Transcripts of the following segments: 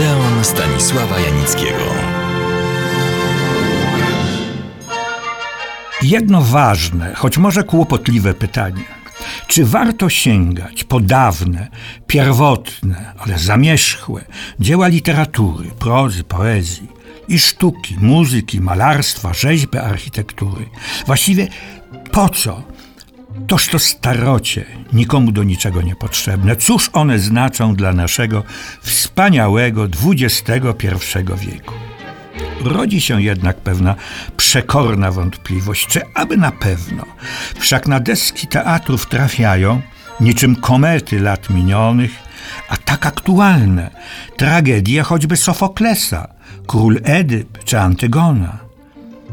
Odeon Stanisława Janickiego. Jedno ważne, choć może kłopotliwe pytanie. Czy warto sięgać po dawne, pierwotne, ale zamierzchłe dzieła literatury, prozy, poezji i sztuki, muzyki, malarstwa, rzeźby, architektury? Właściwie po co? Toż to starocie, nikomu do niczego niepotrzebne. Cóż one znaczą dla naszego wspaniałego XXI wieku? Rodzi się jednak pewna przekorna wątpliwość, czy aby na pewno. Wszak na deski teatrów trafiają, niczym komety lat minionych, a tak aktualne tragedie choćby Sofoklesa, król Edyp czy Antygona.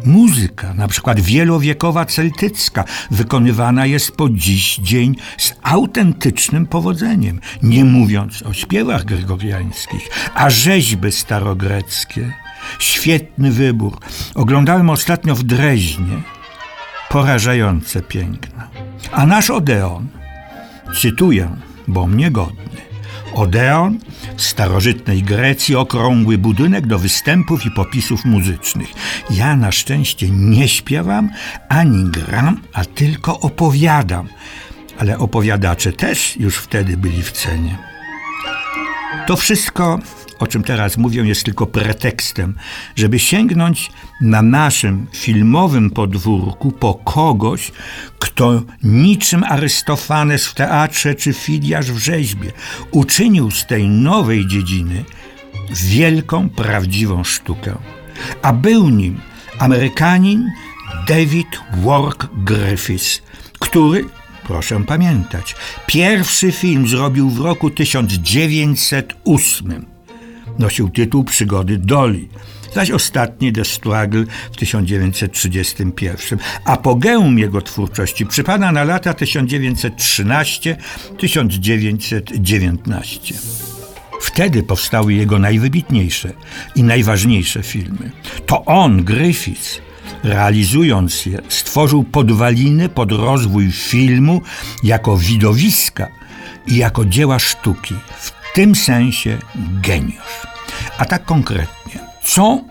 Muzyka, na przykład wielowiekowa celtycka, wykonywana jest po dziś dzień z autentycznym powodzeniem, nie mówiąc o śpiewach gregoriańskich, a rzeźby starogreckie. Świetny wybór. Oglądałem ostatnio w Dreźnie. Porażające piękna. A nasz Odeon, cytuję, bo mnie godny. Odeon w starożytnej Grecji okrągły budynek do występów i popisów muzycznych. Ja na szczęście nie śpiewam ani gram, a tylko opowiadam. Ale opowiadacze też już wtedy byli w cenie. To wszystko, o czym teraz mówię, jest tylko pretekstem, żeby sięgnąć na naszym filmowym podwórku po kogoś, kto niczym Arystofanes w teatrze czy Fidiasz w rzeźbie uczynił z tej nowej dziedziny wielką, prawdziwą sztukę. A był nim Amerykanin David Wark Griffiths, który Proszę pamiętać, pierwszy film zrobił w roku 1908. Nosił tytuł Przygody Dolly, zaś ostatni The Struggle w 1931. Apogeum jego twórczości przypada na lata 1913-1919. Wtedy powstały jego najwybitniejsze i najważniejsze filmy. To on, Griffiths, realizując je, stworzył podwaliny pod rozwój filmu jako widowiska i jako dzieła sztuki. W tym sensie geniusz. A tak konkretnie, co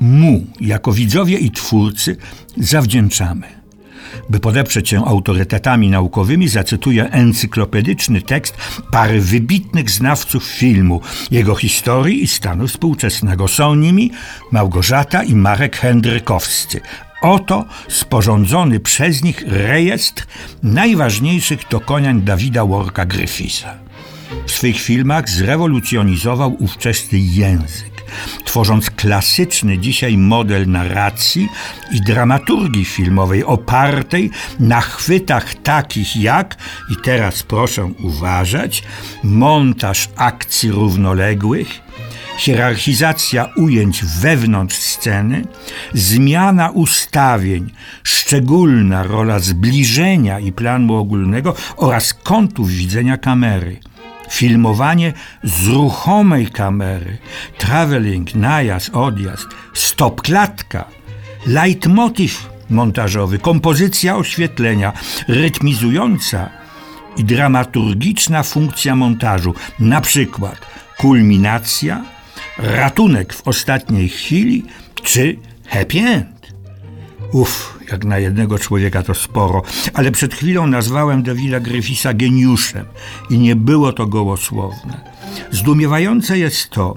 mu, jako widzowie i twórcy, zawdzięczamy? By podeprzeć się autorytetami naukowymi, zacytuję encyklopedyczny tekst pary wybitnych znawców filmu, jego historii i stanu współczesnego. Są nimi Małgorzata i Marek Hendrykowscy. Oto sporządzony przez nich rejestr najważniejszych dokonań Dawida Worka Griffitha. W swych filmach zrewolucjonizował ówczesny język tworząc klasyczny dzisiaj model narracji i dramaturgii filmowej opartej na chwytach takich jak, i teraz proszę uważać, montaż akcji równoległych, hierarchizacja ujęć wewnątrz sceny, zmiana ustawień, szczególna rola zbliżenia i planu ogólnego oraz kątów widzenia kamery – filmowanie z ruchomej kamery, traveling, najazd, odjazd, stop klatka, leitmotiv montażowy, kompozycja oświetlenia, rytmizująca i dramaturgiczna funkcja montażu, na przykład kulminacja, ratunek w ostatniej chwili czy happy end. Uff, jak na jednego człowieka to sporo, ale przed chwilą nazwałem Davida Griffisa geniuszem i nie było to gołosłowne. Zdumiewające jest to,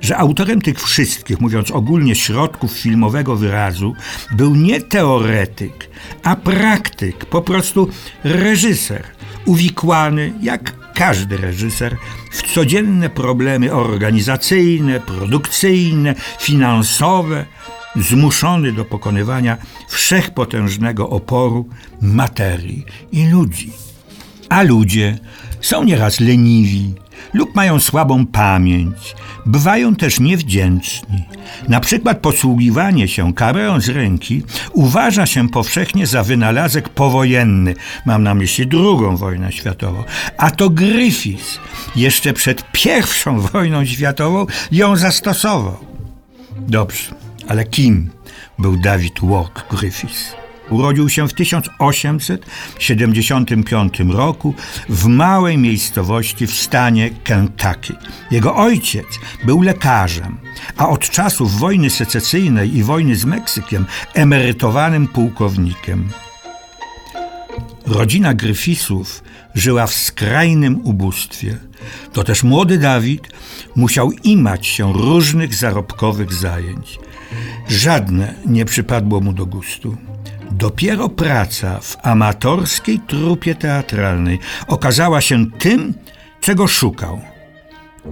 że autorem tych wszystkich, mówiąc ogólnie, środków filmowego wyrazu, był nie teoretyk, a praktyk, po prostu reżyser, uwikłany, jak każdy reżyser, w codzienne problemy organizacyjne, produkcyjne, finansowe, zmuszony do pokonywania wszechpotężnego oporu materii i ludzi. A ludzie są nieraz leniwi, lub mają słabą pamięć, bywają też niewdzięczni. Na przykład posługiwanie się kareą z ręki uważa się powszechnie za wynalazek powojenny, mam na myśli drugą wojnę światową, a to Griffiths jeszcze przed pierwszą wojną światową ją zastosował. Dobrze, ale kim był David Walk Griffiths? Urodził się w 1875 roku w małej miejscowości w stanie Kentucky. Jego ojciec był lekarzem, a od czasów wojny secesyjnej i wojny z Meksykiem emerytowanym pułkownikiem. Rodzina Griffithsów żyła w skrajnym ubóstwie. To też młody Dawid musiał imać się różnych zarobkowych zajęć. Żadne nie przypadło mu do gustu. Dopiero praca w amatorskiej trupie teatralnej okazała się tym, czego szukał.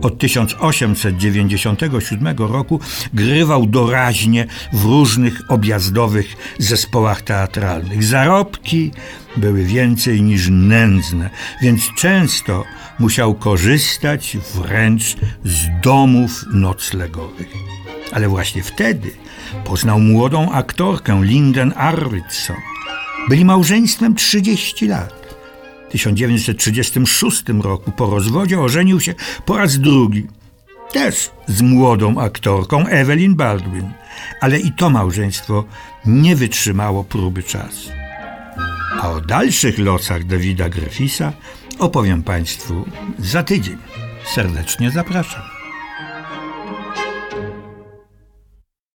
Od 1897 roku grywał doraźnie w różnych objazdowych zespołach teatralnych. Zarobki były więcej niż nędzne, więc często musiał korzystać wręcz z domów noclegowych. Ale właśnie wtedy poznał młodą aktorkę Linden Arvidsson. Byli małżeństwem 30 lat. W 1936 roku po rozwodzie ożenił się po raz drugi. Też z młodą aktorką Evelyn Baldwin. Ale i to małżeństwo nie wytrzymało próby czasu. A o dalszych losach Davida Griffisa opowiem Państwu za tydzień. Serdecznie zapraszam.